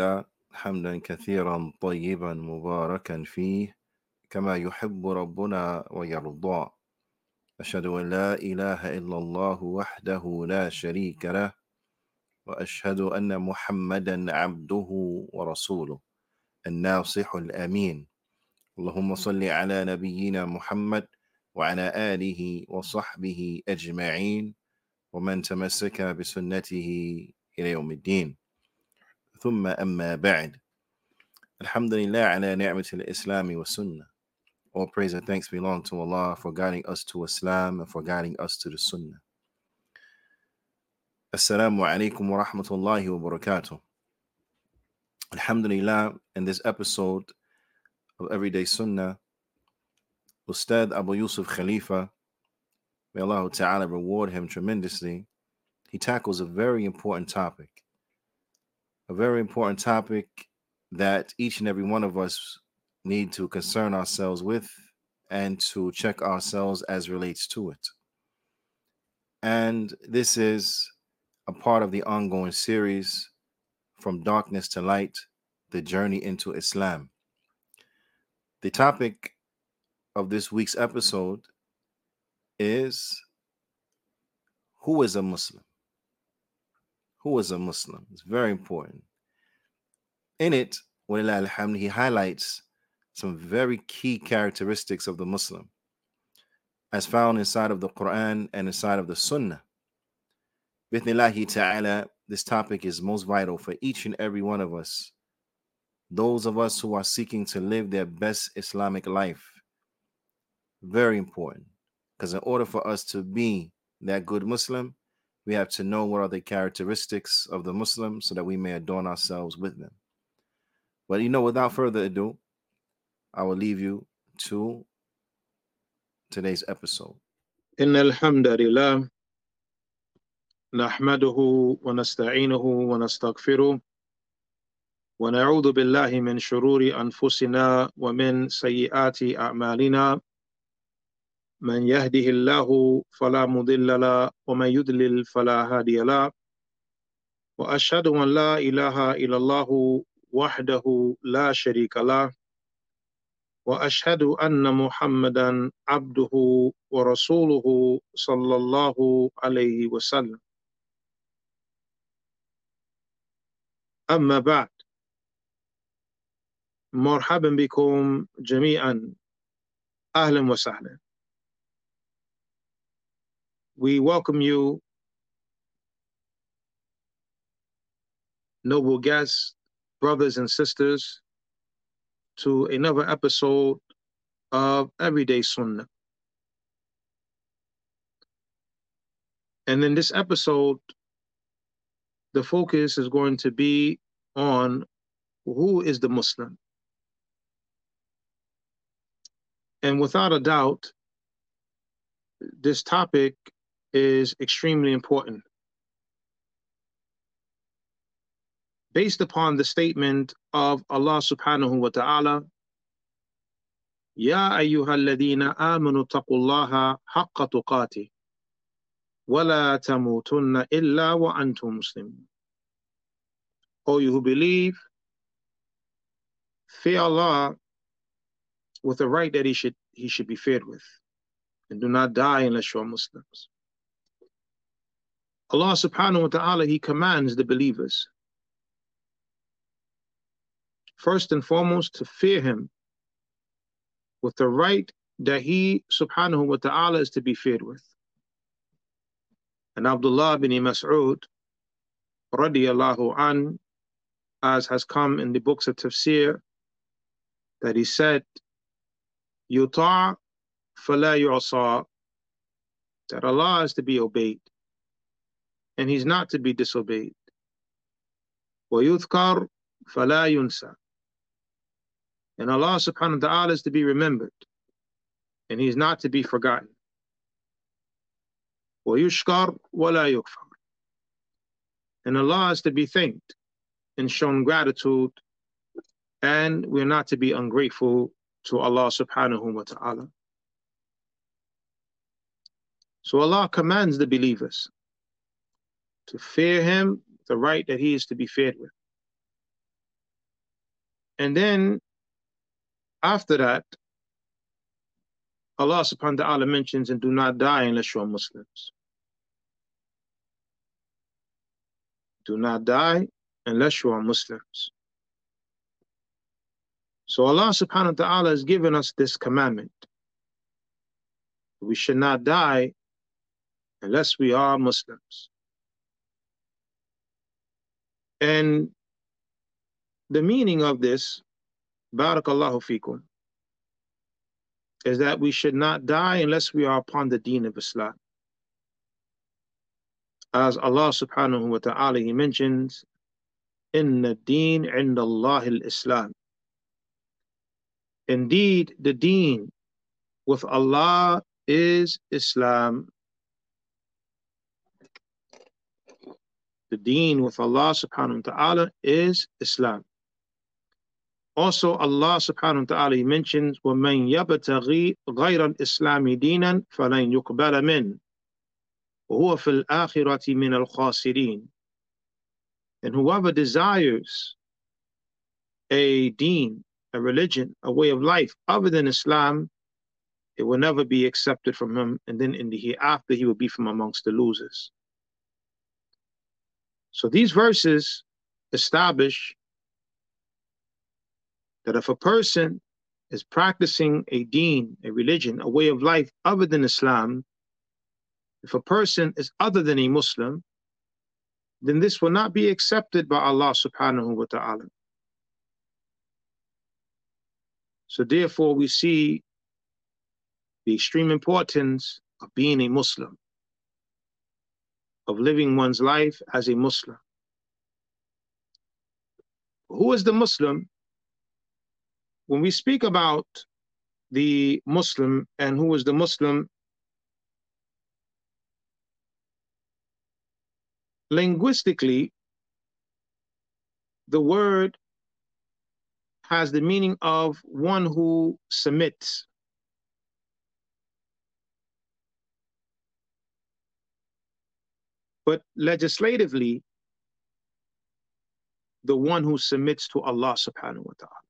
الحمد لله حمدا كثيرا طيبا مباركا فيه كما يحب ربنا ويرضى. أشهد أن لا إله إلا الله وحده لا شريك له وأشهد أن محمدا عبده ورسوله الناصح الأمين. اللهم صل على نبينا محمد وعلى آله وصحبه أجمعين ومن تمسك بسنته إلى يوم الدين. ثم أما بعد الحمد لله على نعمة الإسلام والسنة All praise and thanks belong to Allah for guiding us to Islam and for guiding us to the Sunnah. Assalamu alaikum wa rahmatullahi wa barakatuh. Alhamdulillah, in this episode of Everyday Sunnah, Ustad Abu Yusuf Khalifa, may Allah Ta'ala reward him tremendously, he tackles a very important topic. a very important topic that each and every one of us need to concern ourselves with and to check ourselves as relates to it. And this is a part of the ongoing series From Darkness to Light The Journey into Islam. The topic of this week's episode is Who is a Muslim? Who is a Muslim? It's very important. In it, he highlights some very key characteristics of the Muslim, as found inside of the Quran and inside of the Sunnah. Bithnillahi ta'ala, this topic is most vital for each and every one of us. Those of us who are seeking to live their best Islamic life. Very important. Because in order for us to be that good Muslim, we have to know what are the characteristics of the Muslim so that we may adorn ourselves with them. But you know, without further ado, I will leave you to today's episode. إن الحمد لله نحمده ونستعينه ونستغفره ونعوذ بالله من شرور أنفسنا ومن سيئات أعمالنا من يهده الله فلا مضل له ومن يضلل فلا هادي له. وأشهد أن لا إله إلا الله وحده لا شريك له. وأشهد أن محمدا عبده ورسوله صلى الله عليه وسلم. أما بعد مرحبا بكم جميعا. أهلا وسهلا. We welcome you, noble guests, brothers and sisters, to another episode of Everyday Sunnah. And in this episode, the focus is going to be on who is the Muslim. And without a doubt, this topic is extremely important. based upon the statement of Allah subhanahu wa ta'ala, يا أيها الذين آمنوا اتقوا الله حق تقاته ولا تموتن إلا وأنتم مسلمون O you who believe, fear Allah with the right that he should he should be feared with, and do not die unless you are Muslims. Allah subhanahu wa ta'ala, He commands the believers first and foremost to fear him with the right that he subhanahu wa ta'ala is to be feared with. And Abdullah bin Mas'ud radiallahu an, as has come in the books of tafsir, that he said, Yuta' fala yu'sa, that Allah is to be obeyed, and he's not to be disobeyed. وَيُذْكَرْ فَلَا يُنْسَى and Allah subhanahu wa ta'ala is to be remembered. And He is not to be forgotten. وَيُشْكَرْ وَلَا يُكْفَرْ And Allah is to be thanked and shown gratitude. And we're not to be ungrateful to Allah subhanahu wa ta'ala. So Allah commands the believers to fear Him, the right that He is to be feared with. And then after that, Allah subhanahu wa ta'ala mentions, and do not die unless you are Muslims. Do not die unless you are Muslims. So Allah subhanahu wa ta'ala has given us this commandment. We should not die unless we are Muslims. And the meaning of this, Barakallahu fikum, is that we should not die unless we are upon the deen of Islam. As Allah subhanahu wa ta'ala he mentions, in the deen in Allah al-Islam. Indeed, the deen with Allah is Islam. The deen with Allah subhanahu wa ta'ala is Islam. Also, Allah subhanahu wa ta'ala mentions, وَمَنْ يَبْتَغِي غَيْرَ الْإِسْلَامِ دِينًا فَلَنْ يُقْبَلَ مِنْهُ وَهُوَ فِي الْآخِرَةِ مِنَ الْخَاسِرِينَ And whoever desires a deen, a religion, a way of life other than Islam, it will never be accepted from him. And then in the hereafter, he will be from amongst the losers. So these verses establish that if a person is practicing a deen, a religion, a way of life other than Islam, if a person is other than a Muslim, then this will not be accepted by Allah subhanahu wa ta'ala. So therefore we see the extreme importance of being a Muslim, of living one's life as a Muslim. Who is the Muslim? when we speak about the Muslim and who is the Muslim, linguistically, the word has the meaning of one who submits. But legislatively, the one who submits to Allah subhanahu wa ta'ala.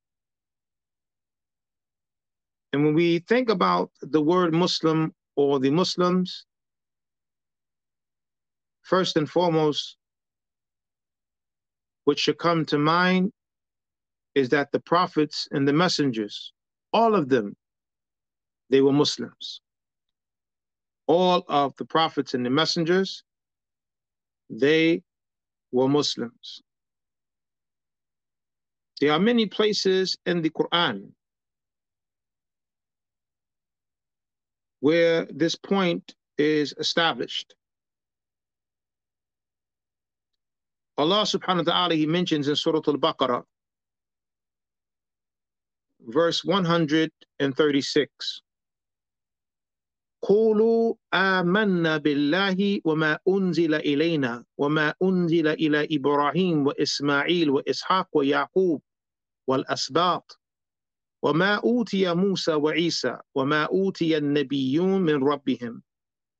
And when we think about the word Muslim or the Muslims, first and foremost, what should come to mind is that the prophets and the messengers, all of them, they were Muslims. All of the prophets and the messengers, they were Muslims. There are many places in the Quran where this point is established. Allah subhanahu wa ta'ala, He mentions in Surah Al Baqarah, verse 136. قولوا آمنا بالله وما أنزل إلينا وما أنزل إلى إبراهيم وإسماعيل وإسحاق ويعقوب والأسباط. وما أوتي موسى وعيسى وما أوتي النبيون من ربهم.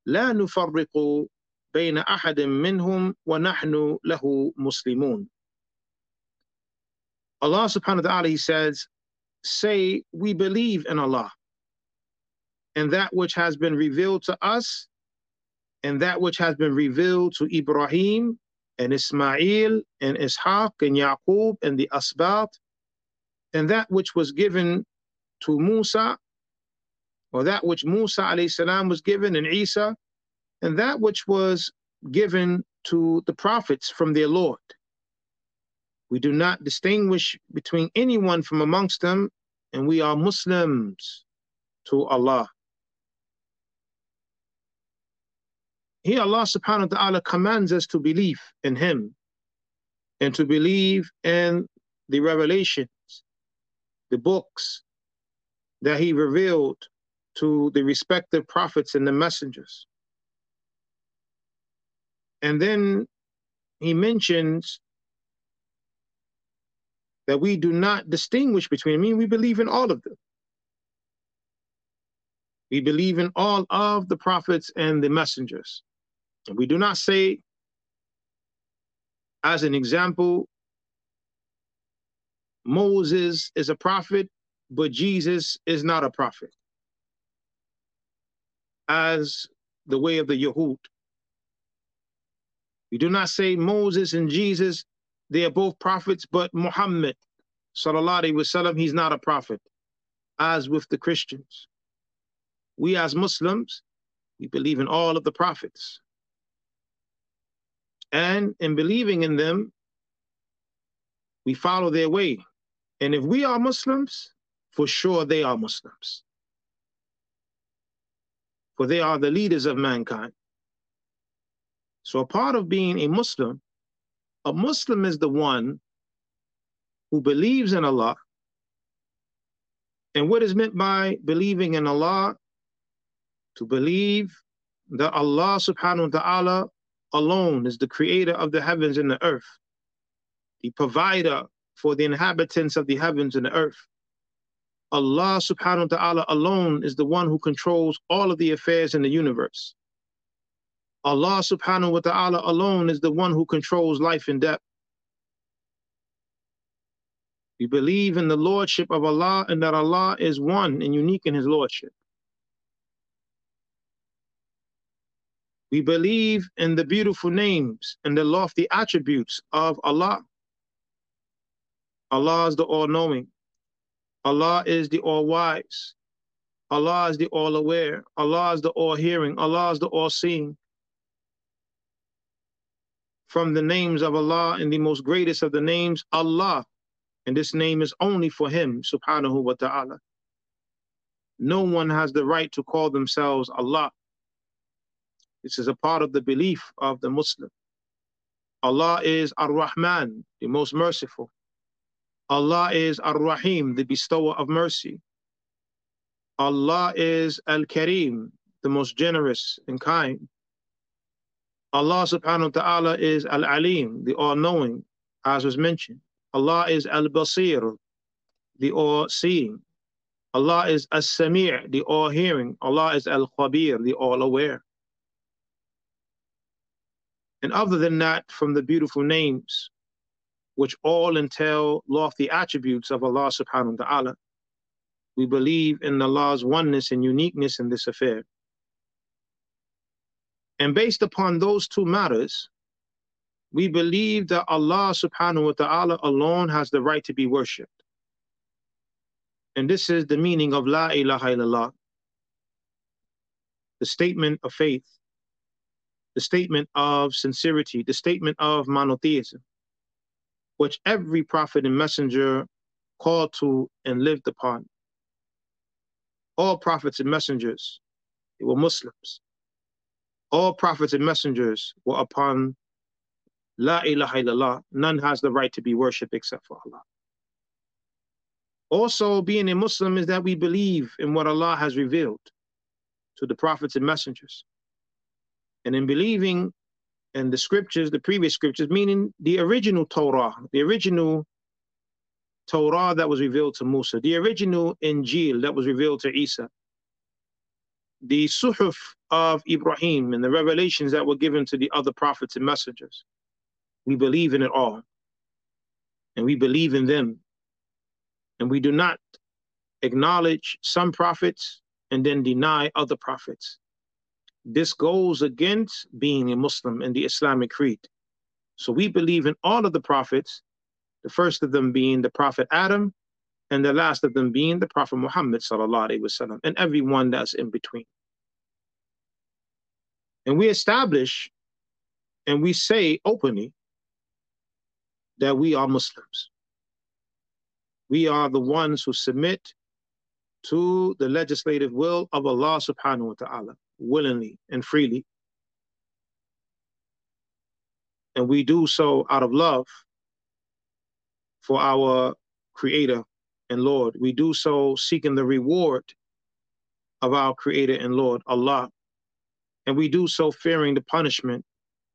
لا نفرق بين أحد منهم ونحن له مسلمون. Allah subhanahu wa ta'ala he says say we believe in Allah. And that which has been revealed to us and that which has been revealed to Ibrahim and Ismail and Ishaq and Yaqub and the Asbat and that which was given to Musa, or that which Musa alayhi was given and Isa, and that which was given to the prophets from their Lord. We do not distinguish between anyone from amongst them, and we are Muslims to Allah. Here Allah subhanahu wa ta'ala commands us to believe in Him and to believe in the revelations, the books that he revealed to the respective prophets and the messengers. And then he mentions that we do not distinguish between, I mean, we believe in all of them. We believe in all of the prophets and the messengers. We do not say, as an example, Moses is a prophet, but Jesus is not a prophet. As the way of the Yahud. We do not say Moses and Jesus, they are both prophets, but Muhammad, sallallahu alaihi wasallam, he's not a prophet, as with the Christians. We as Muslims, we believe in all of the prophets. And in believing in them, we follow their way. And if we are Muslims, for sure they are Muslims. For they are the leaders of mankind. So a part of being a Muslim, a Muslim is the one who believes in Allah. And what is meant by believing in Allah? To believe that Allah subhanahu wa ta'ala alone is the creator of the heavens and the earth, the provider for the inhabitants of the heavens and the earth. Allah subhanahu wa ta'ala alone is the one who controls all of the affairs in the universe. Allah subhanahu wa ta'ala alone is the one who controls life and death. We believe in the lordship of Allah and that Allah is one and unique in his lordship. We believe in the beautiful names and the lofty attributes of Allah. Allah is the all knowing. Allah is the all wise. Allah is the all aware. Allah is the all hearing. Allah is the all seeing from the names of Allah and the most greatest of the names, Allah. And this name is only for Him, subhanahu wa ta'ala. No one has the right to call themselves Allah. This is a part of the belief of the Muslim. Allah is Ar-Rahman, the most merciful. Allah is Ar-Rahim, the bestower of mercy. Allah is Al-Kareem, the most generous and kind. Allah subhanahu wa ta'ala is Al Alim, the all knowing, as was mentioned. Allah is Al Basir, the all seeing. Allah is As Sami', the all hearing. Allah is Al Khabir, the all aware. And other than that, from the beautiful names, which all entail lofty attributes of Allah subhanahu wa ta'ala, we believe in Allah's oneness and uniqueness in this affair. And based upon those two matters, we believe that Allah subhanahu wa ta'ala alone has the right to be worshipped. And this is the meaning of La ilaha illallah, the statement of faith, the statement of sincerity, the statement of monotheism, which every prophet and messenger called to and lived upon. All prophets and messengers, they were Muslims all prophets and messengers were upon La ilaha illallah. None has the right to be worshipped except for Allah. Also, being a Muslim is that we believe in what Allah has revealed to the prophets and messengers. And in believing in the scriptures, the previous scriptures, meaning the original Torah, the original Torah that was revealed to Musa, the original Injil that was revealed to Isa, the suhuf of Ibrahim and the revelations that were given to the other prophets and messengers. We believe in it all. And we believe in them. And we do not acknowledge some prophets and then deny other prophets. This goes against being a Muslim in the Islamic creed. So we believe in all of the prophets, the first of them being the Prophet Adam, and the last of them being the Prophet Muhammad wasallam, and everyone that's in between. And we establish and we say openly that we are Muslims. We are the ones who submit to the legislative will of Allah subhanahu wa ta'ala willingly and freely. And we do so out of love for our Creator and Lord. We do so seeking the reward of our Creator and Lord, Allah. And we do so fearing the punishment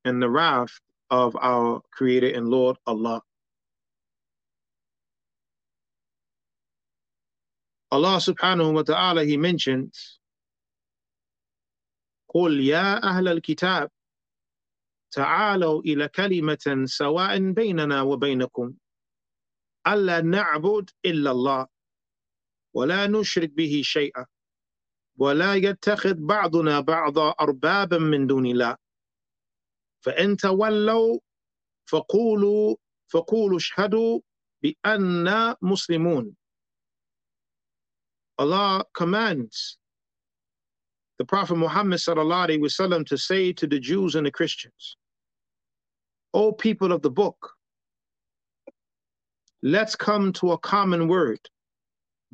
and the wrath of our Creator and Lord, Allah. Allah subhanahu wa ta'ala, He mentions, قل يا أهل الكتاب تعالوا إلى كلمة سواء بيننا وبينكم. ألا نعبد إلا الله ولا نشرك به شيئا ولا يتخذ بعضنا بعضا أربابا من دون الله. فإن تولوا فقولوا فقولوا اشهدوا بأننا مسلمون. Allah commands the Prophet Muhammad وسلم, to say to the Jews and the Christians, O people of the book, let's come to a common word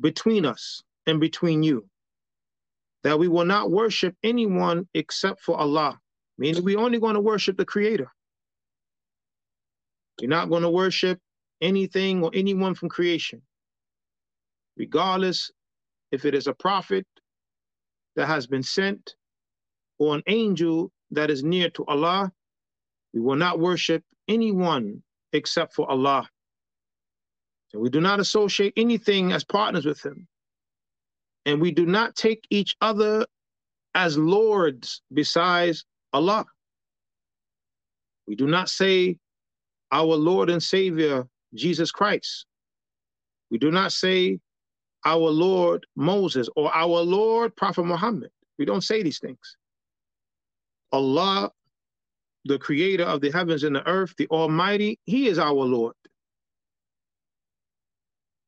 between us and between you, that we will not worship anyone except for Allah, meaning we're only going to worship the Creator. We're not going to worship anything or anyone from creation, regardless if it is a prophet that has been sent or an angel that is near to Allah, we will not worship anyone except for Allah. And we do not associate anything as partners with Him. And we do not take each other as lords besides Allah. We do not say, Our Lord and Savior, Jesus Christ. We do not say, our Lord Moses or our Lord Prophet Muhammad. We don't say these things. Allah, the creator of the heavens and the earth, the Almighty, He is our Lord.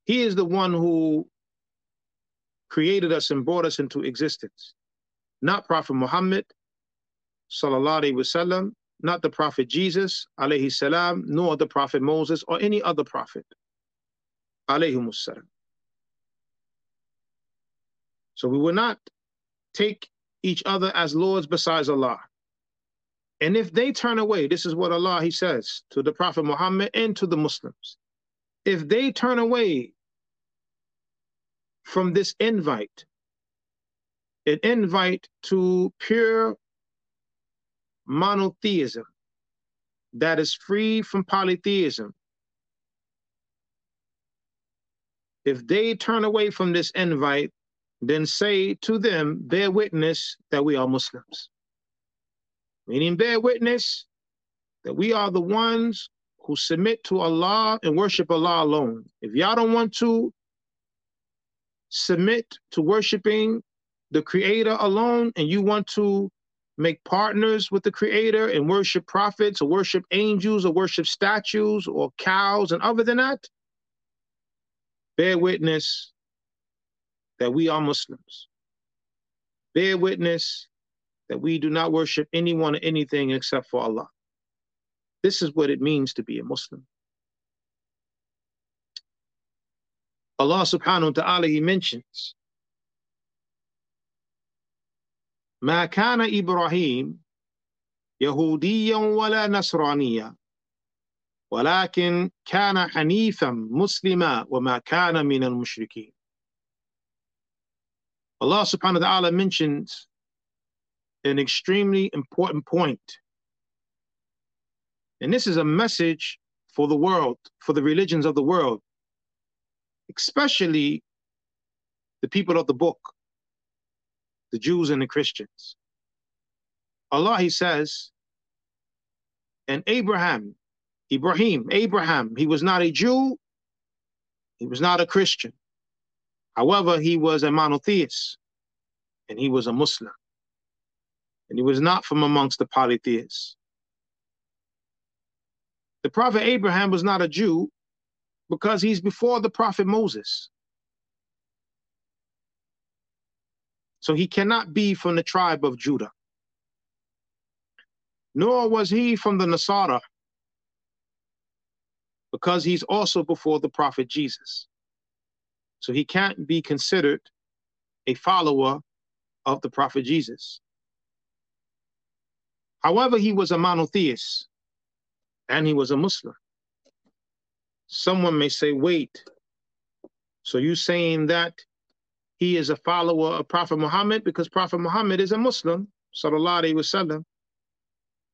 He is the one who created us and brought us into existence. Not Prophet Muhammad, sallallahu alaihi wasallam, not the Prophet Jesus, alayhi salam, nor the Prophet Moses or any other prophet, alayhi salam. So we will not take each other as lords besides Allah. And if they turn away, this is what Allah He says to the Prophet Muhammad and to the Muslims. If they turn away from this invite, an invite to pure monotheism that is free from polytheism. If they turn away from this invite, then say to them, bear witness that we are Muslims. Meaning, bear witness that we are the ones who submit to Allah and worship Allah alone. If y'all don't want to submit to worshiping the Creator alone and you want to make partners with the Creator and worship prophets or worship angels or worship statues or cows and other than that, bear witness that we are Muslims. Bear witness that we do not worship anyone or anything except for Allah. This is what it means to be a Muslim. Allah subhanahu wa ta'ala, He mentions, ما كان إبراهيم يهوديا ولا نصرانيا ولكن كان حنيفا مسلما وما كان من المشركين Allah subhanahu wa ta'ala mentions an extremely important point. And this is a message for the world, for the religions of the world, especially the people of the book, the Jews and the Christians. Allah, He says, and Abraham, Ibrahim, Abraham, he was not a Jew, he was not a Christian. However, he was a monotheist and he was a Muslim. And he was not from amongst the polytheists. The prophet Abraham was not a Jew because he's before the prophet Moses. So he cannot be from the tribe of Judah. Nor was he from the Nasara because he's also before the prophet Jesus. So he can't be considered a follower of the prophet Jesus. However, he was a monotheist and he was a Muslim. Someone may say, wait, so you saying that he is a follower of Prophet Muhammad because Prophet Muhammad is a Muslim, sallallahu alaihi wasallam.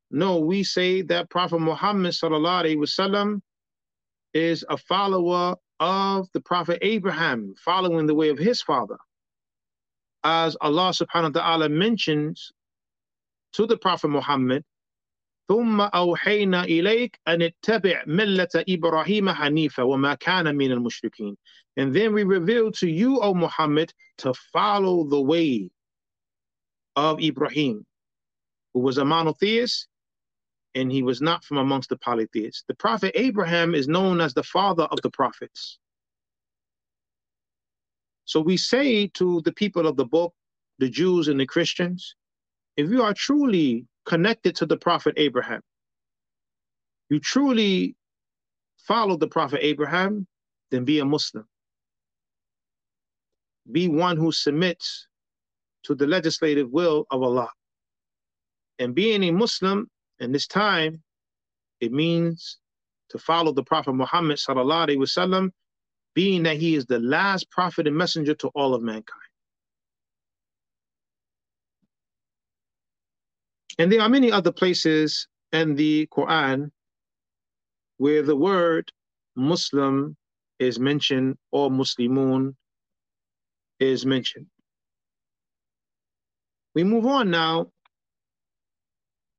No, we say that Prophet Muhammad sallallahu alaihi wasallam is a follower of the Prophet Abraham, following the way of his father. As Allah subhanahu wa ta'ala mentions to the Prophet Muhammad, ثم أوحينا إليك أن اتبع ملة إبراهيم حنيفا وما كان من المشركين. And then we revealed to you, O Muhammad, to follow the way of Ibrahim, who was a monotheist and he was not from amongst the polytheists. The prophet Abraham is known as the father of the prophets. So we say to the people of the book, the Jews and the Christians, if you are truly connected to the prophet Abraham, you truly follow the prophet Abraham, then be a Muslim. Be one who submits to the legislative will of Allah. And being a Muslim in this time, it means to follow the Prophet Muhammad sallallahu alaihi wasallam, being that he is the last prophet and messenger to all of mankind. And there are many other places in the Quran where the word Muslim is mentioned or Muslimun is mentioned. We move on now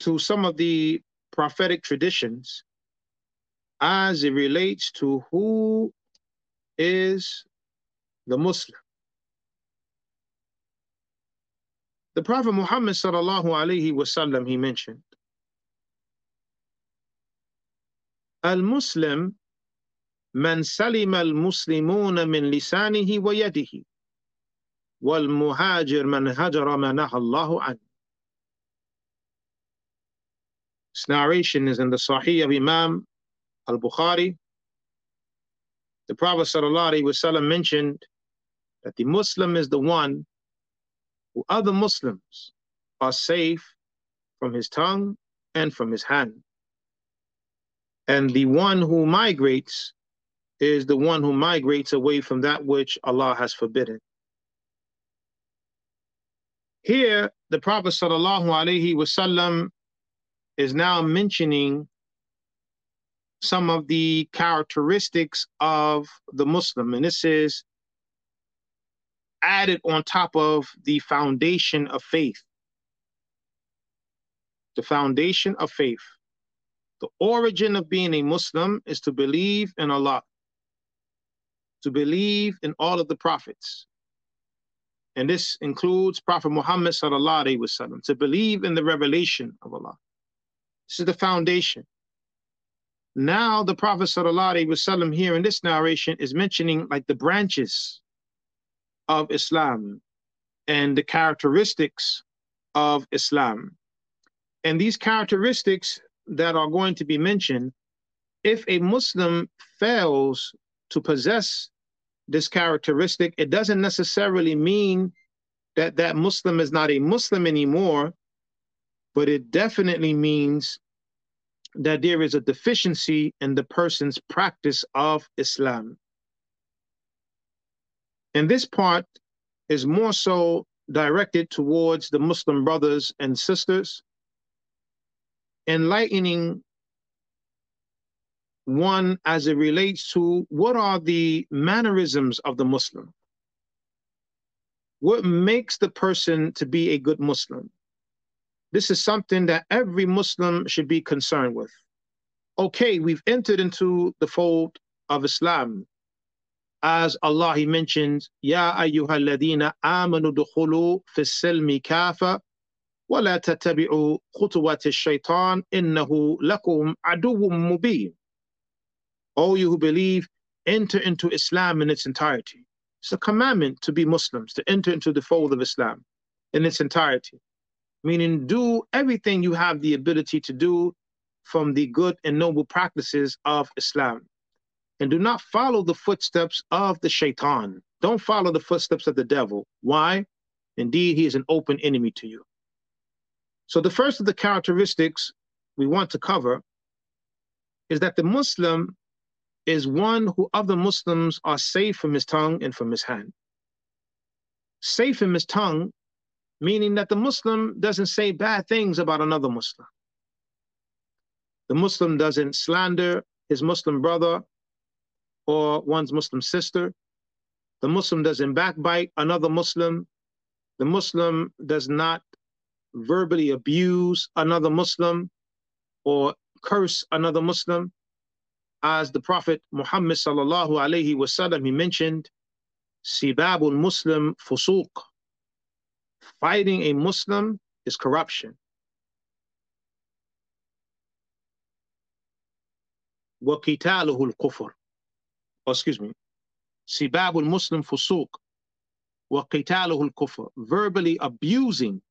to some of the prophetic traditions as it relates to who is the Muslim. The Prophet Muhammad sallallahu alaihi wasallam he mentioned, "Al-Muslim man salim al-muslimun min lisanihi wa yadihi, wal-muhajir man hajara ma Allahu an." This narration is in the Sahih of Imam al-Bukhari. The Prophet ﷺ mentioned that the Muslim is the one who other Muslims are safe from his tongue and from his hand. And the one who migrates is the one who migrates away from that which Allah has forbidden. Here, the Prophet ﷺ is now mentioning some of the characteristics of the Muslim. And this is added on top of the foundation of faith. The foundation of faith. The origin of being a Muslim is to believe in Allah, to believe in all of the prophets. And this includes Prophet Muhammad sallallahu alaihi wasallam, to believe in the revelation of Allah. This is the foundation. Now the Prophet wasallam here in this narration is mentioning like the branches of Islam and the characteristics of Islam. And these characteristics that are going to be mentioned, if a Muslim fails to possess this characteristic, it doesn't necessarily mean that that Muslim is not a Muslim anymore, but it definitely means that there is a deficiency in the person's practice of Islam. And this part is more so directed towards the Muslim brothers and sisters, enlightening one as it relates to what are the mannerisms of the Muslim? What makes the person to be a good Muslim? This is something that every Muslim should be concerned with. Okay, we've entered into the fold of Islam. As Allah He mentions, Ya ayyuhalladina amanu dukhulu fi silmi kafa wa la tattabi'u khutuwati shaitan innahu lakum aduwwum mubin. All you who believe, enter into Islam in its entirety. It's a commandment to be Muslims, to enter into the fold of Islam in its entirety. Meaning, do everything you have the ability to do from the good and noble practices of Islam and do not follow the footsteps of the shaitan. Don't follow the footsteps of the devil. Why? Indeed, he is an open enemy to you. So, the first of the characteristics we want to cover is that the Muslim is one who other Muslims are safe from his tongue and from his hand. Safe from his tongue, meaning that the Muslim doesn't say bad things about another Muslim. The Muslim doesn't slander his Muslim brother or one's Muslim sister. The Muslim doesn't backbite another Muslim. The Muslim does not verbally abuse another Muslim. or curse another Muslim, as the Prophet Muhammad sallallahu alaihi wasallam he mentioned, sibabul Muslim fusuq Fighting a Muslim is corruption. وقتاله الكفر oh, excuse me سباب المسلم فسوق وقتاله الكفر verbally abusing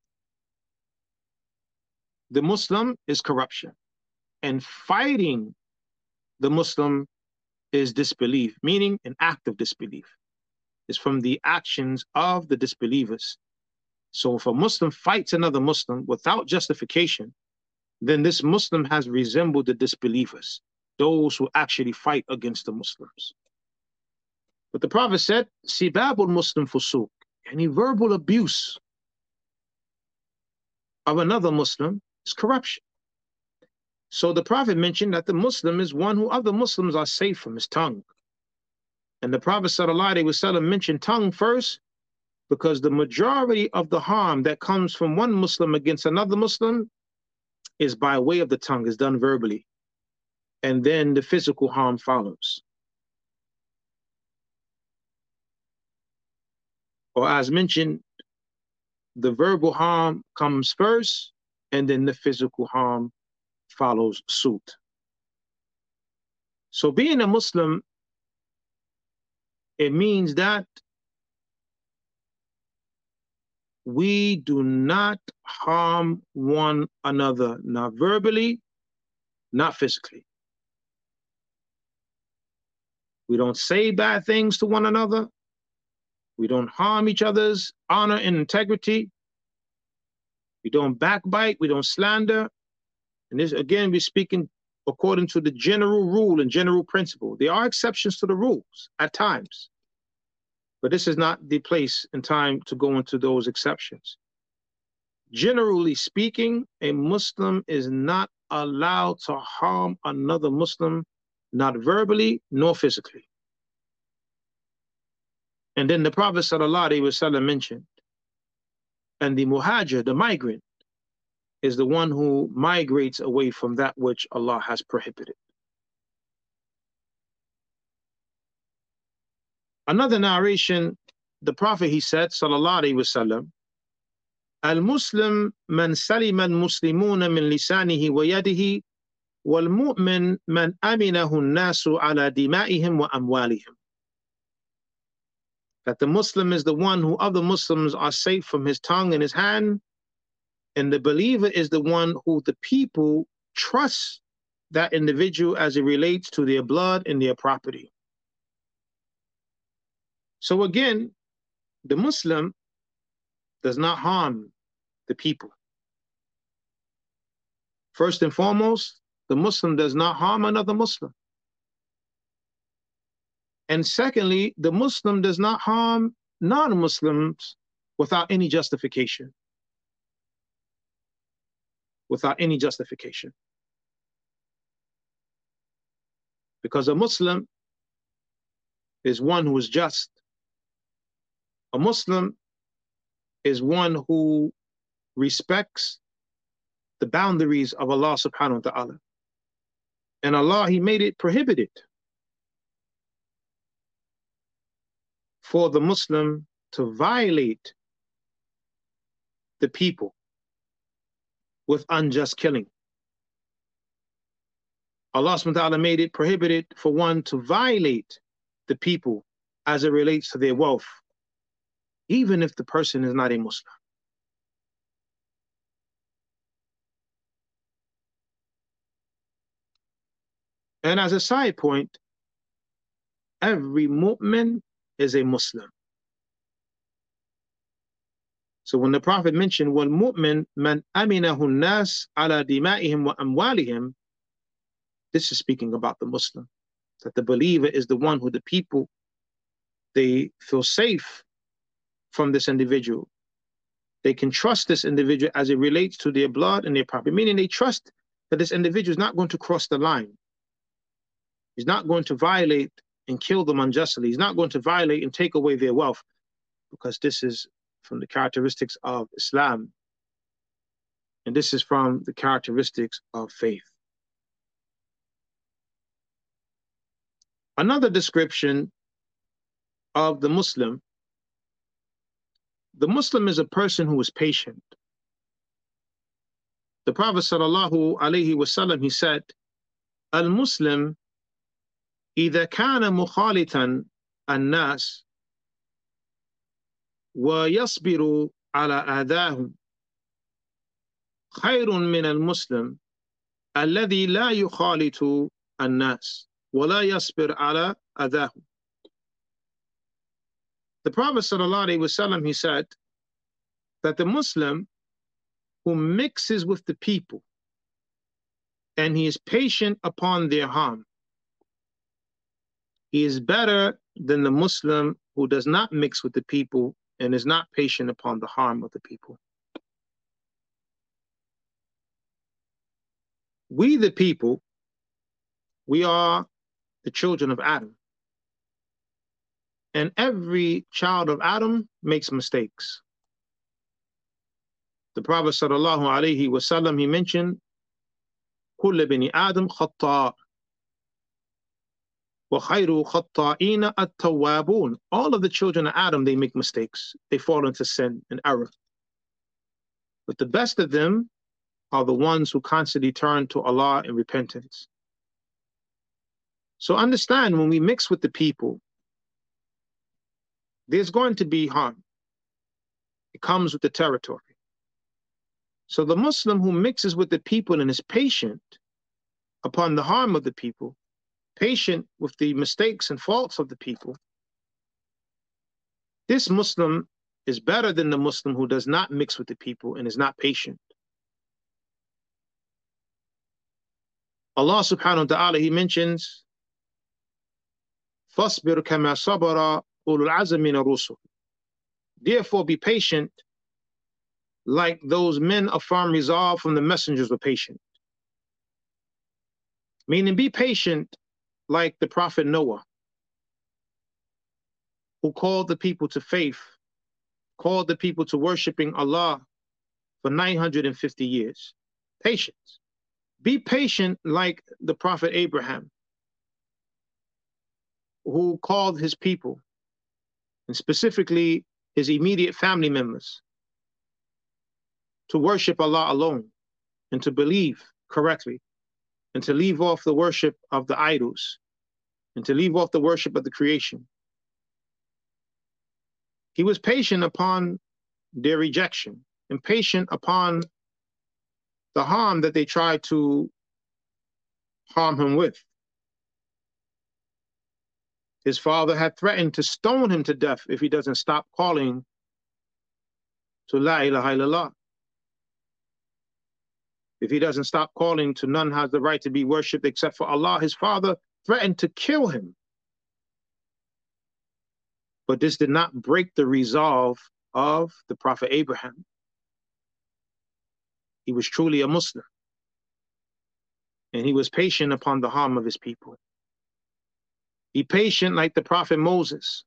the Muslim is corruption and fighting the Muslim is disbelief meaning an act of disbelief is from the actions of the disbelievers so if a Muslim fights another Muslim without justification then this Muslim has resembled the disbelievers those who actually fight against the Muslims. But the Prophet said, Sibabul Muslim fusuq, any verbal abuse of another Muslim is corruption. So the Prophet mentioned that the Muslim is one who other Muslims are safe from his tongue. And the Prophet ﷺ mentioned tongue first because the majority of the harm that comes from one Muslim against another Muslim is by way of the tongue, is done verbally and then the physical harm follows. Or as mentioned, the verbal harm comes first, and then the physical harm follows suit. So being a Muslim, it means that we do not harm one another, not verbally, not physically. We don't say bad things to one another. We don't harm each other's honor and integrity. We don't backbite. We don't slander. And this, again, we're speaking according to the general rule and general principle. There are exceptions to the rules at times, but this is not the place and time to go into those exceptions. Generally speaking, a Muslim is not allowed to harm another Muslim not verbally nor physically. And then the Prophet ﷺ mentioned, and the muhajir, the migrant, is the one who migrates away from that which Allah has prohibited. Another narration, the Prophet he said, Sallallahu Alaihi Wasallam, Al-Muslim man salima al-Muslimuna min lisanihi wa yadihi والمؤمن من أمنه الناس على دمائهم وأموالهم that the Muslim is the one who other Muslims are safe from his tongue and his hand, and the believer is the one who the people trust that individual as it relates to their blood and their property. So again, the Muslim does not harm the people. First and foremost, the Muslim does not harm another Muslim. And secondly, the Muslim does not harm non Muslims without any justification. Without any justification. Because a Muslim is one who is just. A Muslim is one who respects the boundaries of Allah subhanahu wa ta'ala. And Allah, He made it prohibited for the Muslim to violate the people with unjust killing. Allah subhanahu wa ta'ala made it prohibited for one to violate the people as it relates to their wealth, even if the person is not a Muslim. And as a side point, every mu'min is a Muslim. So when the Prophet mentioned, "Wal mu'min man aminahu nas ala dima'ihim wa amwalihim," this is speaking about the Muslim. That the believer is the one who the people they feel safe from this individual. They can trust this individual as it relates to their blood and their property, meaning they trust that this individual is not going to cross the line. He's not going to violate and kill them unjustly. He's not going to violate and take away their wealth because this is from the characteristics of Islam. And this is from the characteristics of faith. Another description of the Muslim the Muslim is a person who is patient. The Prophet sallallahu alaihi wasallam he said, "Al-Muslim إذا كان مخالطا الناس ويصبر على آذاهم خير من المسلم الذي لا يخالط الناس ولا يصبر على أذاهم the Prophet ﷺ, he said that the Muslim who mixes with the people and he is patient upon their harm, he is better than the Muslim who does not mix with the people and is not patient upon the harm of the people. We, the people, we are the children of Adam And every child of Adam makes mistakes. The Prophet sallallahu alaihi wasallam he mentioned, كل بني آدم خطاء وخير خطائين التوابون. All of the children of Adam, they make mistakes. They fall into sin and error. But the best of them are the ones who constantly turn to Allah in repentance. So understand when we mix with the people, there's going to be harm. It comes with the territory. So the Muslim who mixes with the people and is patient upon the harm of the people, patient with the mistakes and faults of the people, this Muslim is better than the Muslim who does not mix with the people and is not patient. Allah subhanahu wa ta'ala, He mentions, فَاصْبِرْ كَمَا صَبَرَ Therefore, be patient like those men of firm resolve from the messengers were patient. Meaning, be patient like the prophet Noah, who called the people to faith, called the people to worshiping Allah for 950 years. Patience. Be patient like the prophet Abraham, who called his people and specifically his immediate family members, to worship Allah alone and to believe correctly and to leave off the worship of the idols and to leave off the worship of the creation. He was patient upon their rejection and patient upon the harm that they tried to harm him with. His father had threatened to stone him to death if he doesn't stop calling to La ilaha illallah. If he doesn't stop calling to none has the right to be worshipped except for Allah, his father threatened to kill him. But this did not break the resolve of the Prophet Abraham. He was truly a Muslim. And he was patient upon the harm of his people. Be patient like the prophet Moses,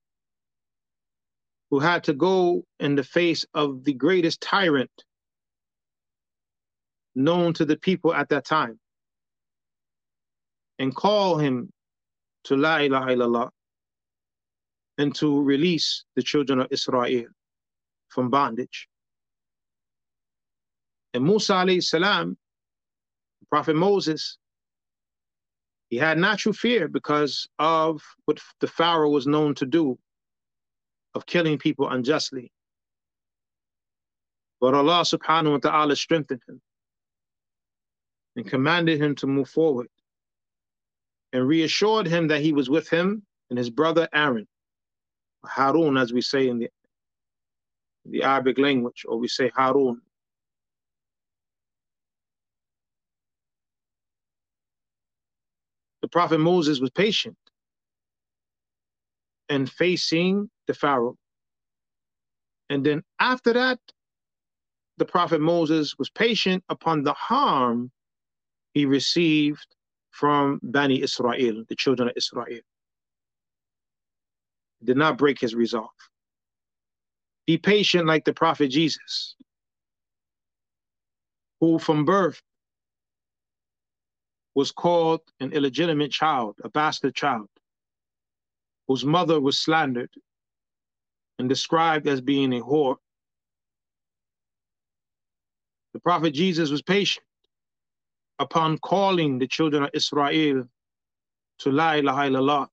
who had to go in the face of the greatest tyrant known to the people at that time and call him to La ilaha illallah and to release the children of Israel from bondage. And Musa alayhi salam, Prophet Moses, he had natural fear because of what the Pharaoh was known to do, of killing people unjustly. But Allah subhanahu wa ta'ala strengthened him and commanded him to move forward and reassured him that he was with him and his brother Aaron, Harun, as we say in the, the Arabic language, or we say Harun. The Prophet Moses was patient and facing the Pharaoh. And then after that, the Prophet Moses was patient upon the harm he received from Bani Israel, the children of Israel. Did not break his resolve. Be patient like the Prophet Jesus, who from birth was called an illegitimate child, a bastard child. whose mother was slandered and described as being a whore. The Prophet Jesus was patient upon calling the children of Israel to lie La ilaha illallah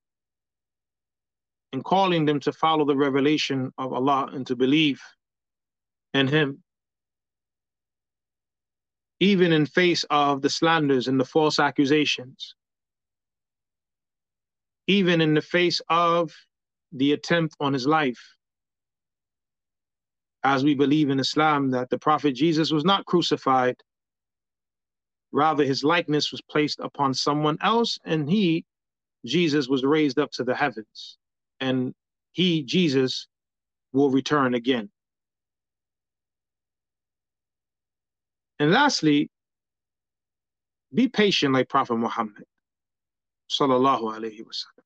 and calling them to follow the revelation of Allah and to believe in Him. Even in face of the slanders and the false accusations, even in the face of the attempt on his life. As we believe in Islam that the Prophet Jesus was not crucified, rather, his likeness was placed upon someone else, and he, Jesus, was raised up to the heavens. And he, Jesus, will return again. And lastly, be patient like Prophet Muhammad sallallahu alaihi wasallam.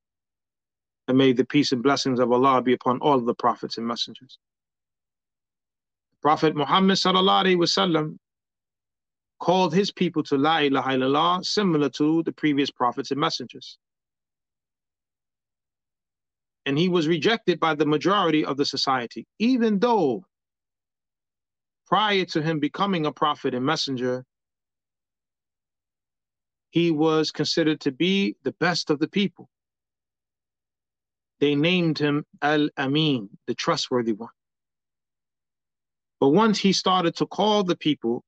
And may the peace and blessings of Allah be upon all the prophets and messengers. Prophet Muhammad sallallahu alaihi wasallam called his people to La ilaha illallah, similar to the previous prophets and messengers. And he was rejected by the majority of the society, even though prior to him becoming a prophet and messenger, he was considered to be the best of the people. They named him Al Amin, the trustworthy one. But once he started to call the people,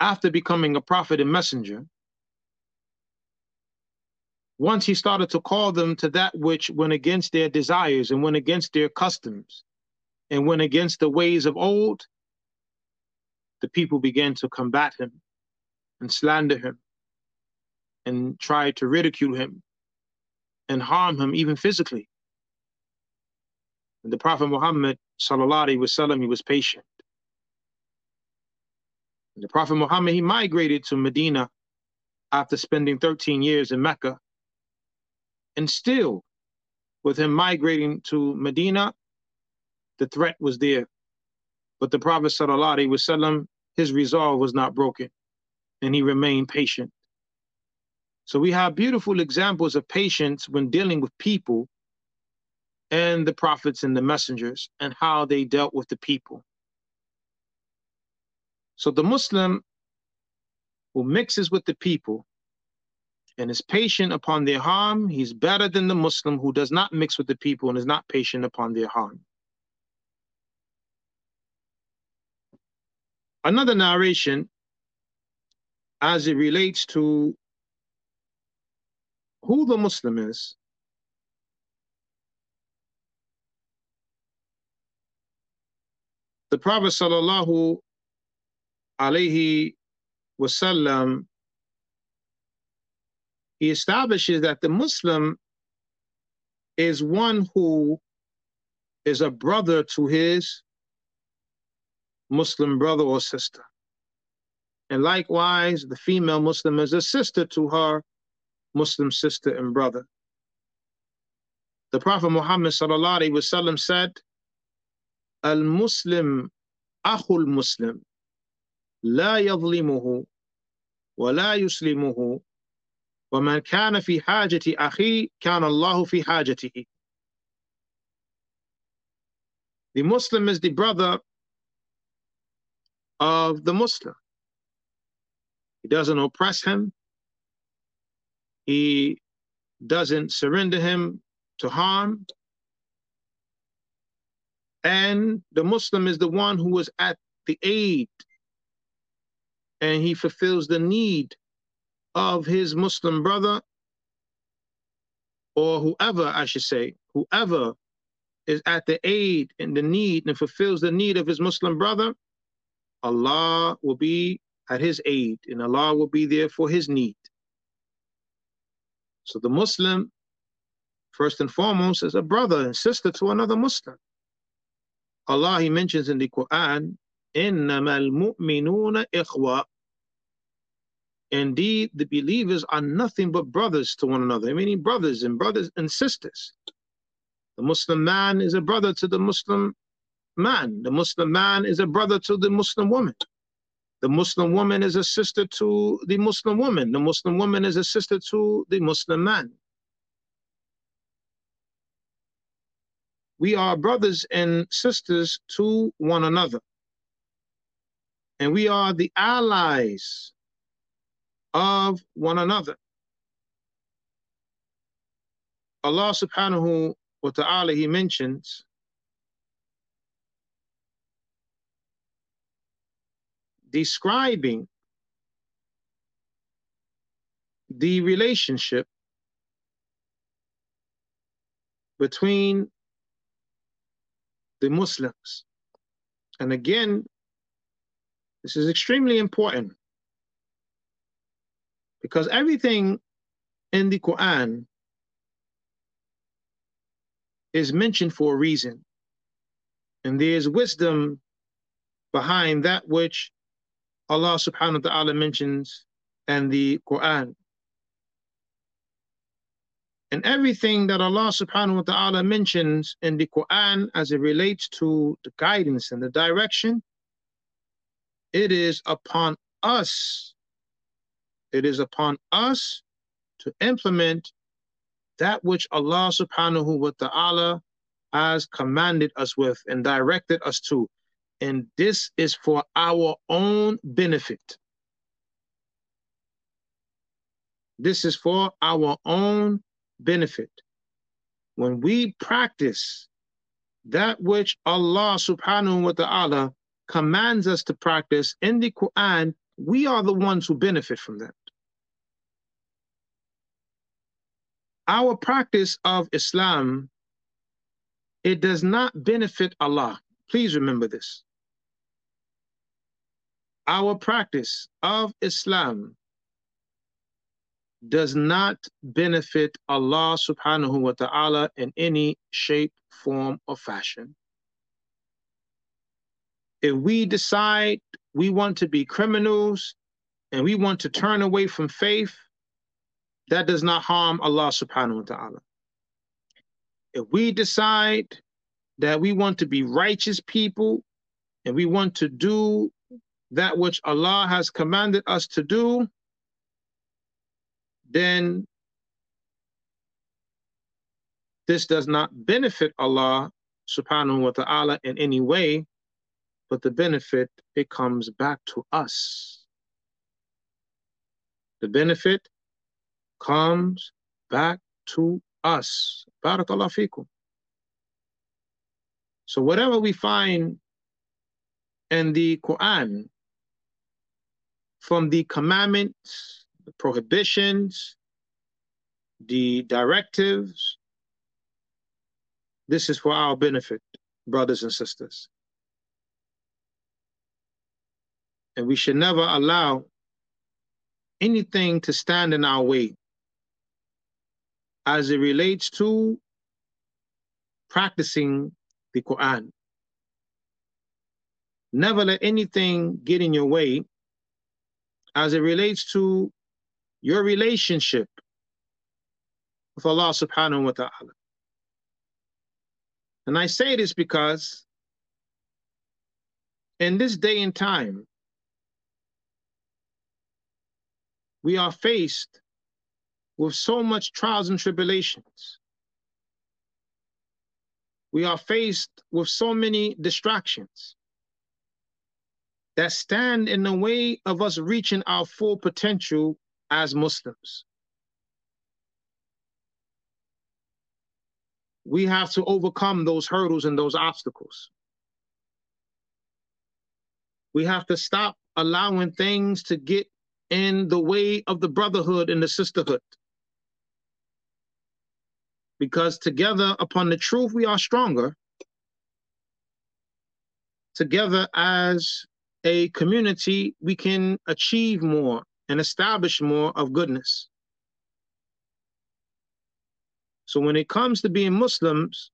after becoming a prophet and messenger, once he started to call them to that which went against their desires and went against their customs and went against the ways of old, the people began to combat him and slander him and try to ridicule him and harm him even physically. And the Prophet Muhammad sallallahu wasallam, he was patient. And the Prophet Muhammad, he migrated to Medina after spending 13 years in Mecca. And still, with him migrating to Medina, the threat was there. But the Prophet wasallam, his resolve was not broken and he remained patient. So we have beautiful examples of patience when dealing with people and the prophets and the messengers and how they dealt with the people. So the Muslim who mixes with the people and is patient upon their harm, he's better than the Muslim who does not mix with the people and is not patient upon their harm. Another narration as it relates to who the Muslim is, the Prophet sallallahu alaihi wasallam he establishes that the Muslim is one who is a brother to his Muslim brother or sister. And likewise, the female Muslim is a sister to her Muslim sister and brother. The Prophet Muhammad wasallam said, Al Muslim Akhul Muslim, La yadlimuhu, wa la yuslimuhu, ومن كان في حاجة أخيه كان الله في حاجته. The Muslim is the brother of the Muslim. He doesn't oppress him. He doesn't surrender him to harm. And the Muslim is the one who is at the aid and he fulfills the need of his Muslim brother or whoever, I should say, whoever is at the aid and the need and fulfills the need of his Muslim brother, Allah will be at his aid, and Allah will be there for his need. So the Muslim, first and foremost, is a brother and sister to another Muslim. Allah, He mentions in the Quran, إِنَّمَا الْمُؤْمِنُونَ إِخْوَةً Indeed, the believers are nothing but brothers to one another, meaning brothers and brothers and sisters. The Muslim man is a brother to the Muslim man. The Muslim man is a brother to the Muslim woman. The Muslim woman is a sister to the Muslim woman. The Muslim woman is a sister to the Muslim man. we are brothers and sisters to one another. And we are the allies of one another. Allah subhanahu wa ta'ala, He mentions describing the relationship between the Muslims. And again, this is extremely important because everything in the Quran is mentioned for a reason. And there's wisdom behind that which Allah subhanahu wa ta'ala mentions and the Quran. And everything that Allah subhanahu wa ta'ala mentions in the Quran as it relates to the guidance and the direction, it is upon us. It is upon us to implement that which Allah subhanahu wa ta'ala has commanded us with and directed us to. And this is for our own benefit. This is for our own benefit. When we practice that which Allah subhanahu wa ta'ala commands us to practice in the Quran, we are the ones who benefit from that. Our practice of Islam, it does not benefit Allah. Please remember this. Our practice of Islam does not benefit Allah subhanahu wa ta'ala in any shape, form, or fashion. If we decide we want to be criminals and we want to turn away from faith, that does not harm Allah subhanahu wa ta'ala. If we decide that we want to be righteous people and we want to do that which Allah has commanded us to do, then this does not benefit Allah subhanahu wa ta'ala in any way, but the benefit, it comes back to us. The benefit comes back to us. Barakallah fikum. So whatever we find in the Quran from the commandments the prohibitions, the directives. This is for our benefit, brothers and sisters. And we should never allow anything to stand in our way as it relates to practicing the Quran. Never let anything get in your way as it relates to your relationship with Allah subhanahu wa ta'ala. And I say this because in this day and time, we are faced with so much trials and tribulations. We are faced with so many distractions that stand in the way of us reaching our full potential as Muslims. We have to overcome those hurdles and those obstacles. We have to stop allowing things to get in the way of the brotherhood and the sisterhood. Because together upon the truth, we are stronger. Together as a community, we can achieve more and establish more of goodness. So when it comes to being Muslims,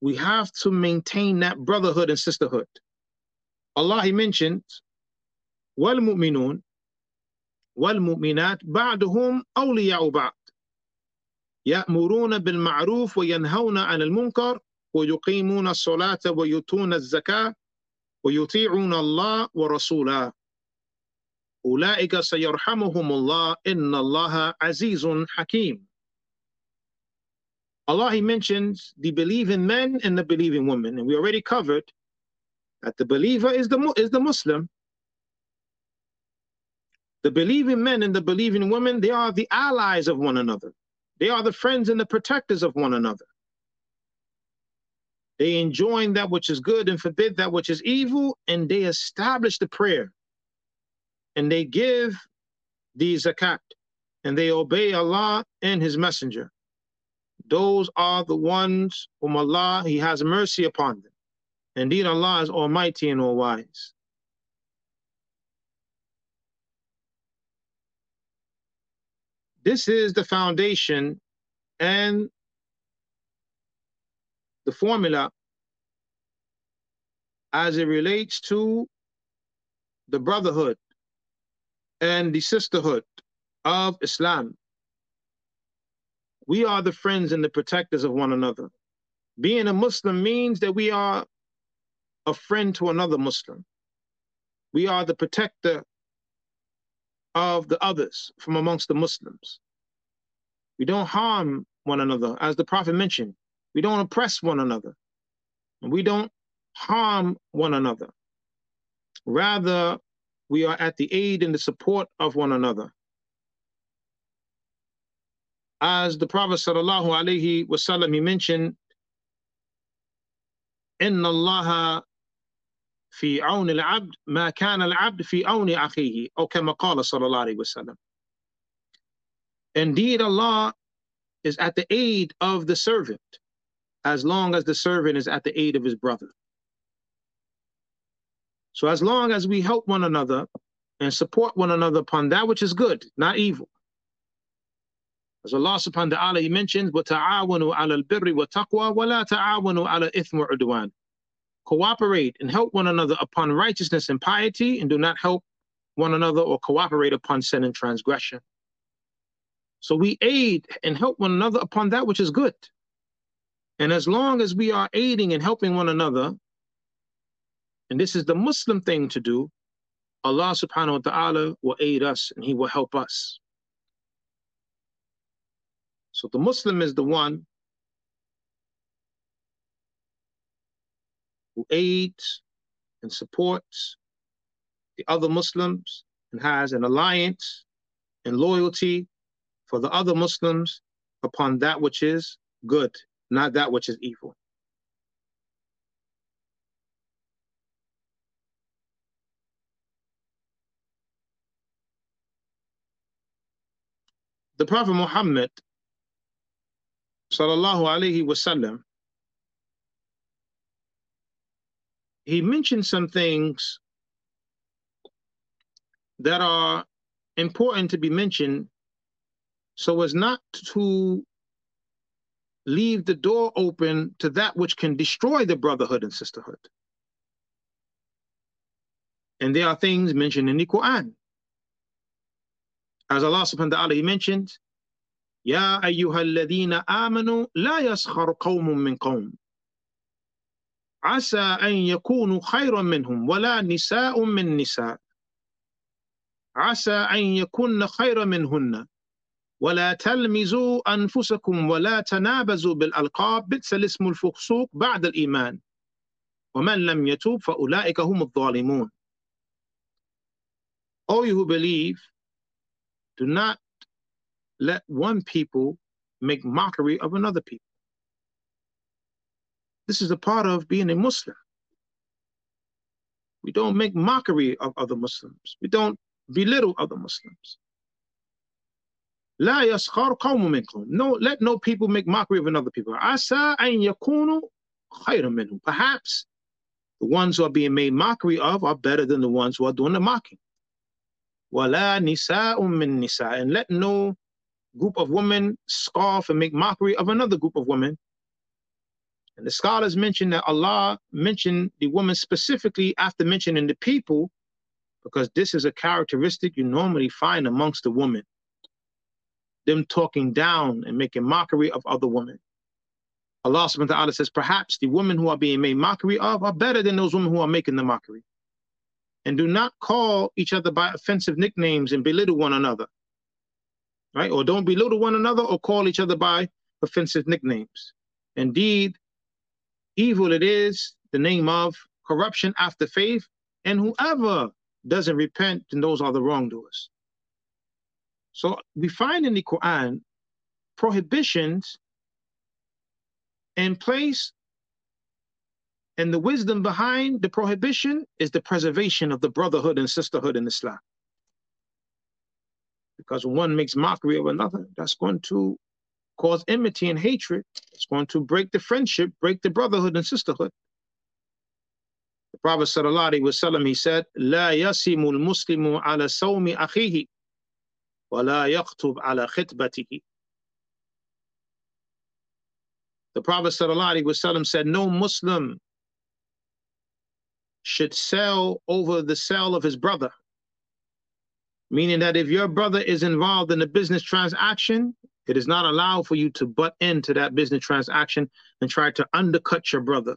we have to maintain that brotherhood and sisterhood. Allah He mentioned, وَالْمُؤْمِنُونَ وَالْمُؤْمِنَاتِ بَعْدُهُمْ أَوْلِيَاءُ بَعْض يأمرون بالمعروف وينهون عن المنكر ويقيمون الصلاة ويؤتون الزكاة ويطيعون الله ورسوله أولئك سيرحمهم الله إن الله عزيز حكيم Allah He mentions the believing men and the believing women, and we already covered that the believer is the is the Muslim. The believing men and the believing women, they are the allies of one another. They are the friends and the protectors of one another. They enjoin that which is good and forbid that which is evil, and they establish the prayer. And they give the zakat, and they obey Allah and His Messenger. Those are the ones whom Allah, He has mercy upon them. Indeed, Allah is almighty and all wise. This is the foundation and the formula as it relates to the brotherhood and the sisterhood of Islam. We are the friends and the protectors of one another. Being a Muslim means that we are a friend to another Muslim. We are the protector of the others from amongst the Muslims. We don't harm one another, as the Prophet mentioned. We don't oppress one another. And we don't harm one another. Rather, we are at the aid and the support of one another. As the Prophet sallallahu alaihi wasallam he mentioned, إن الله في عون العبد ما كان العبد في عون أخيه أو كما قال صلى الله عليه وسلم. Indeed, Allah is at the aid of the servant as long as the servant is at the aid of his brother. So as long as we help one another and support one another upon that which is good, not evil. As Allah subhanahu wa ta'ala, He mentions, وَتَعَاوَنُوا عَلَى الْبِرِّ وَتَقْوَى وَلَا تَعَاوَنُوا عَلى إِثْمِ وَعُدْوَانِ Cooperate and help one another upon righteousness and piety, and do not help one another or cooperate upon sin and transgression. So we aid and help one another upon that which is good. And as long as we are aiding and helping one another, and this is the Muslim thing to do, Allah subhanahu wa ta'ala will aid us and He will help us. So the Muslim is the one who aids and supports the other Muslims and has an alliance and loyalty for the other Muslims upon that which is good, not that which is evil. The Prophet Muhammad sallallahu alaihi wasallam he mentioned some things that are important to be mentioned so as not to leave the door open to that which can destroy the brotherhood and sisterhood. And there are things mentioned in the Quran. As Allah subhanahu wa ta'ala he mentioned, يا أيها الذين آمنوا لا يسخر قوم من قوم عسى أن يكونوا خيرا منهم ولا نساء من نساء عسى أن يكون خيرا منهن ولا تلمزوا أنفسكم ولا تنابزوا بالألقاب بئس الاسم الفسوق بعد الإيمان ومن لم يتوب فأولئك هم الظالمون All you who believe, do not let one people make mockery of another people. This is a part of being a Muslim. We don't make mockery of other Muslims. We don't belittle other Muslims. لا يسخر قوم منكم. No, let no people make mockery of another people. عسى أن يكونوا خيرا منهم. Perhaps the ones who are being made mockery of are better than the ones who are doing the mocking. ولا نساء من نساء. And let no group of women scoff and make mockery of another group of women. And the scholars mention that Allah mentioned the woman specifically after mentioning the people, because this is a characteristic you normally find amongst the woman them talking down and making mockery of other women. Allah subhanahu wa ta'ala says, perhaps the women who are being made mockery of are better than those women who are making the mockery. And do not call each other by offensive nicknames and belittle one another. Right? Or don't belittle one another or call each other by offensive nicknames. Indeed, evil it is, the name of corruption after faith, and whoever doesn't repent, then those are the wrongdoers. So we find in the Quran prohibitions in place and the wisdom behind the prohibition is the preservation of the brotherhood and sisterhood in Islam. Because when one makes mockery of another, that's going to cause enmity and hatred. It's going to break the friendship, break the brotherhood and sisterhood. The Prophet sallallahu he said, "La yasimul muslimu ala sawmi akhihi." ولا يخطب على خطبته." The Prophet sallallahu alaihi wasallam said, "No Muslim should sell over the sale of his brother." Meaning that if your brother is involved in a business transaction, it is not allowed for you to butt into that business transaction and try to undercut your brother.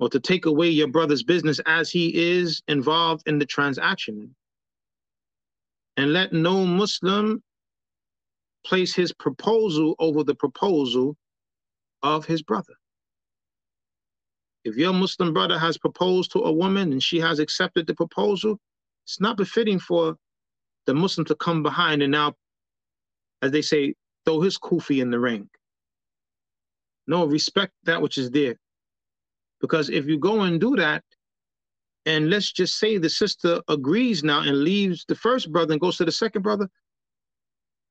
Or to take away your brother's business as he is involved in the transaction. And let no Muslim place his proposal over the proposal of his brother. If your Muslim brother has proposed to a woman and she has accepted the proposal, it's not befitting for the Muslim to come behind and now, as they say, throw his kufi in the ring. No, respect that which is there. Because if you go and do that, and let's just say the sister agrees now and leaves the first brother and goes to the second brother,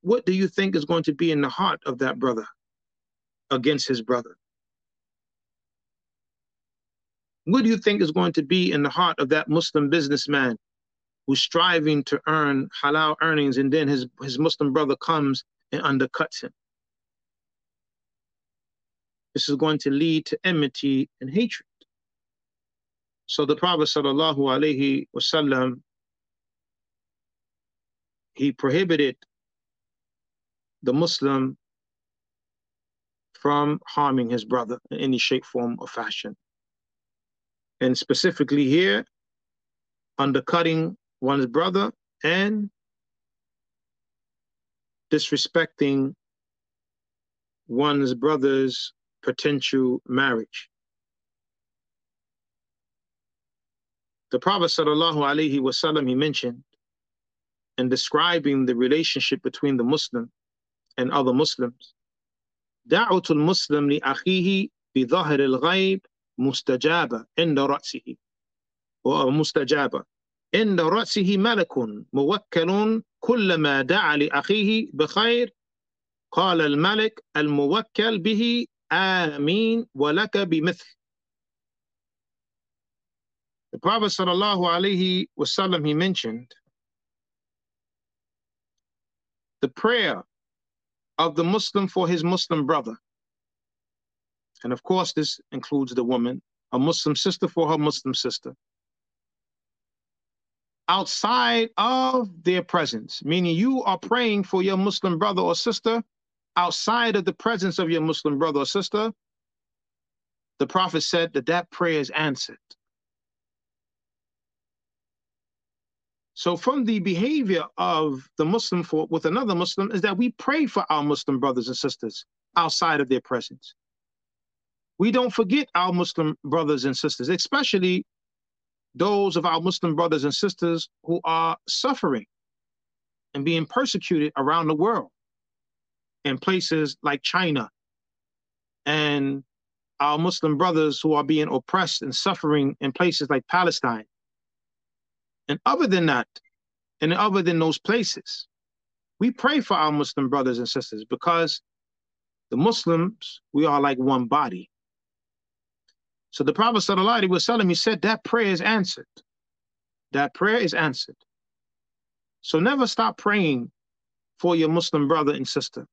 what do you think is going to be in the heart of that brother against his brother? What do you think is going to be in the heart of that Muslim businessman who's striving to earn halal earnings and then his, his Muslim brother comes and undercuts him? This is going to lead to enmity and hatred. So the Prophet sallallahu alaihi wasallam he prohibited the Muslim from harming his brother in any shape, form, or fashion and specifically here, undercutting one's brother and disrespecting one's brother's potential marriage. The Prophet sallallahu alaihi wasallam he mentioned in describing the relationship between the Muslim and other Muslims. دعوة المسلم لأخيه بظهر الغيب مستجابة عند رأسه ومستجابة عند رأسه ملك موكل كلما دعا لأخيه بخير قال الملك الموكل به Ameen walaka bimith. The Prophet sallallahu alaihi wasallam he mentioned the prayer of the Muslim for his Muslim brother. And of course, this includes the woman, a Muslim sister for her Muslim sister. Outside of their presence, meaning you are praying for your Muslim brother or sister outside of the presence of your Muslim brother or sister, the Prophet said that that prayer is answered. So, from the behavior of the Muslim for, with another Muslim is that we pray for our Muslim brothers and sisters outside of their presence we don't forget our Muslim brothers and sisters, especially those of our Muslim brothers and sisters who are suffering and being persecuted around the world in places like China and our Muslim brothers who are being oppressed and suffering in places like Palestine. And other than that, and other than those places, we pray for our Muslim brothers and sisters because the Muslims, we are like one body. So the Prophet Wasallam, he said that prayer is answered. That prayer is answered. So never stop praying for your Muslim brother and sister.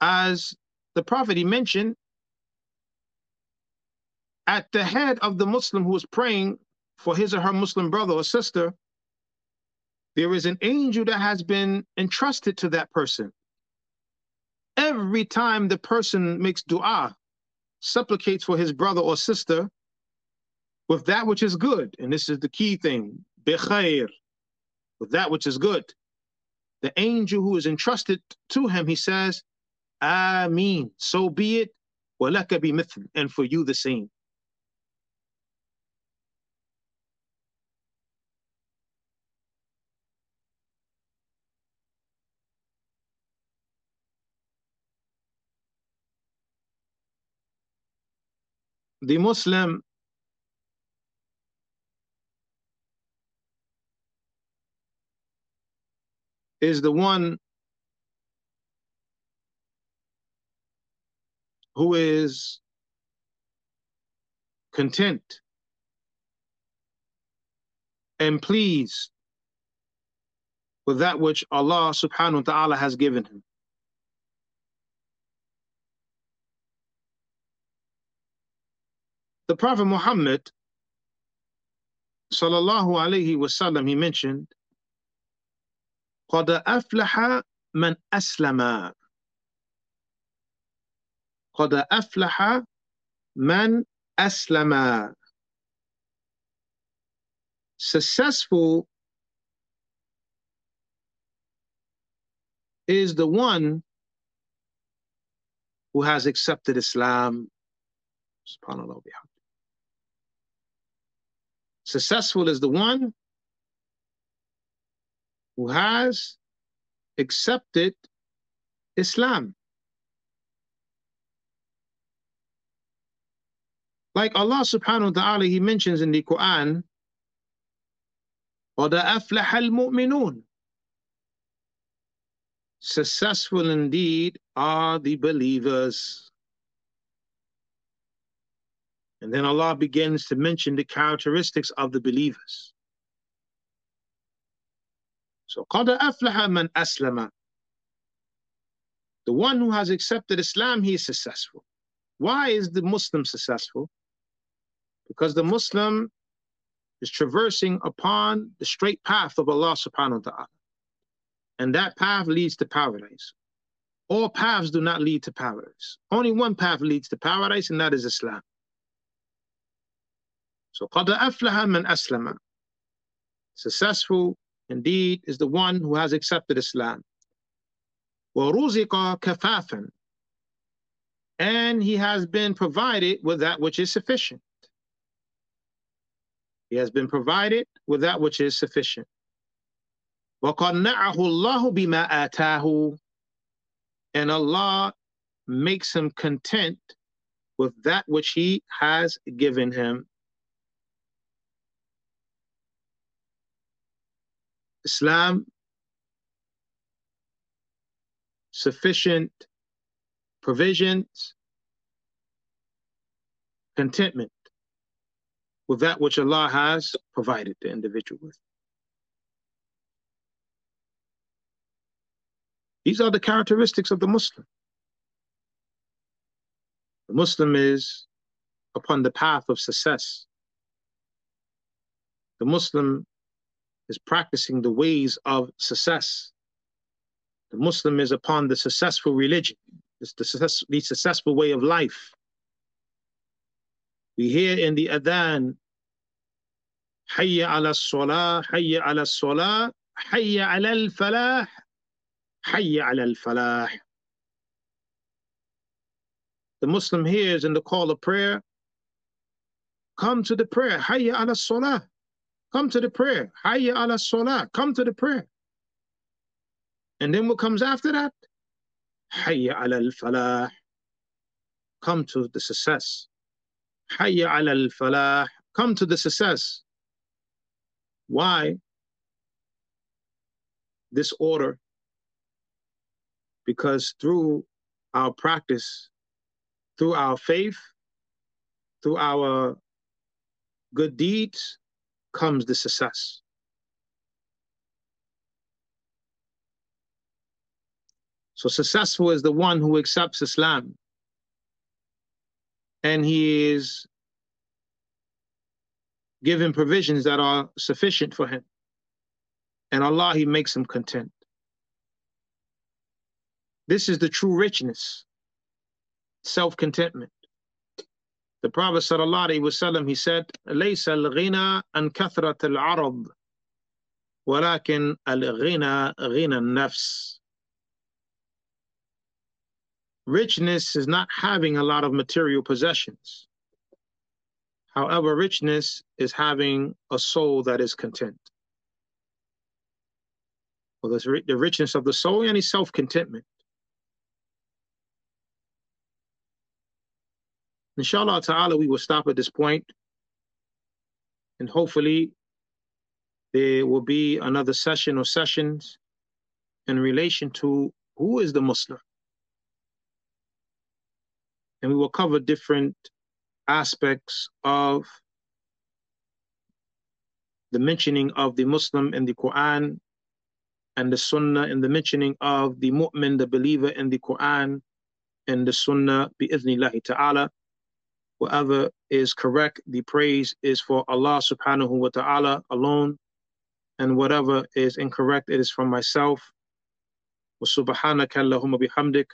As the Prophet he mentioned, at the head of the Muslim who is praying for his or her Muslim brother or sister, there is an angel that has been entrusted to that person. Every time the person makes dua, supplicates for his brother or sister with that which is good. And this is the key thing, bikhair, with that which is good. the angel who is entrusted to him, he says, Ameen. So be it. وَلَكَ بِمِثْلٍ And for you the same. the Muslim is the one who is content and pleased with that which Allah subhanahu wa ta'ala has given him. The Prophet Muhammad sallallahu alayhi wasallam, he mentioned, قد أفلح من أسلم قد أفلح من أسلم Successful is the one who has accepted Islam. SubhanAllah. Successful is the one who has accepted Islam. Like Allah subhanahu wa ta'ala, He mentions in the Quran, قَدْ أَفْلَحَ الْمُؤْمِنُونَ Successful indeed are the believers. And then Allah begins to mention the characteristics of the believers. So, قَدْ أَفْلَحَ مَنْ أَسْلَمَ The one who has accepted Islam, he is successful. Why is the Muslim successful? Because the Muslim is traversing upon the straight path of Allah subhanahu wa ta'ala. And that path leads to paradise. All paths do not lead to paradise. Only one path leads to paradise, and that is Islam. So قَدْ أَفْلَحَ مَنْ أَسْلَمَ Successful indeed is the one who has accepted Islam. وَرُزِقَ كَفَافًا And he has been provided with that which is sufficient. He has been provided with that which is sufficient. وَقَنَّعَهُ اللَّهُ بِمَا آتَاهُ And Allah makes him content with that which he has given him. Islam, sufficient provisions, contentment with that which Allah has provided the individual with. These are the characteristics of the Muslim. The Muslim is upon the path of success. The Muslim is practicing the ways of success. The Muslim is upon the successful religion, it's the, success, the successful way of life. We hear in the Adhan, Hayya ala salah, Hayya ala salah, Hayya ala al-falah, Hayya ala al-falah. The Muslim hears in the call of prayer, come to the prayer, Hayya ala salah. Come to the prayer. Hayya ala salah. Come to the prayer. And then what comes after that? Hayya ala al-falah. Come to the success. Hayya ala al-falah. Come to the success. Why? This order. Because through our practice, through our faith, through our good deeds, comes the success. So successful is the one who accepts Islam and he is given provisions that are sufficient for him. And Allah, He makes him content. This is the true richness, self contentment. The Prophet sallallahu alaihi wasallam he said, "ليس الغنى عن كثرة العرض ولكن الغنى غنى النفس richness is not having a lot of material possessions. However, richness is having a soul that is content. Well, the richness of the soul and self contentment. Inshallah ta'ala, we will stop at this point, And hopefully, there will be another session or sessions in relation to who is the Muslim and we will cover different aspects of the mentioning of the Muslim in the Quran and the Sunnah and the mentioning of the mu'min, the believer in the Quran and the Sunnah bi'ithnillahi ta'ala. Whatever is correct, the praise is for Allah subhanahu wa ta'ala alone. And whatever is incorrect, it is from myself. وسبحانك اللهم بحمدك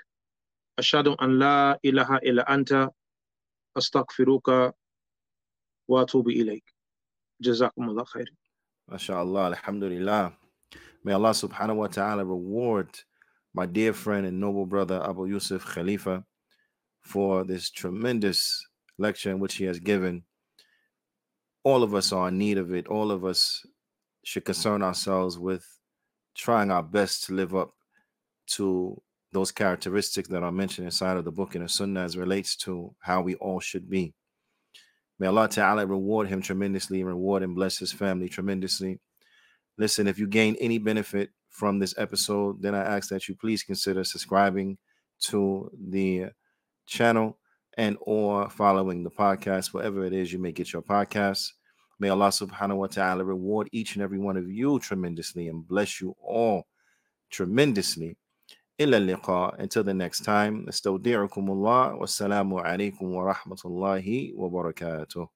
أشهد أن لا إله إلا أنت أستغفرك وأتوب إليك جزاكم الله خير MashaAllah, Alhamdulillah. May Allah subhanahu wa ta'ala reward my dear friend and noble brother Abu Yusuf Khalifa for this tremendous lecture in which he has given. All of us are in need of it. All of us should concern ourselves with trying our best to live up to those characteristics that are mentioned inside of the book and the sunnah as relates to how we all should be. May Allah Ta'ala reward him tremendously and reward and bless his family tremendously. Listen, if you gain any benefit from this episode, then I ask that you please consider subscribing to the channel and or following the podcast, wherever it is you may get your podcast. May Allah subhanahu wa ta'ala reward each and every one of you tremendously and bless you all tremendously. إلى اللقاء until the next time استودعكم الله والسلام عليكم ورحمة الله وبركاته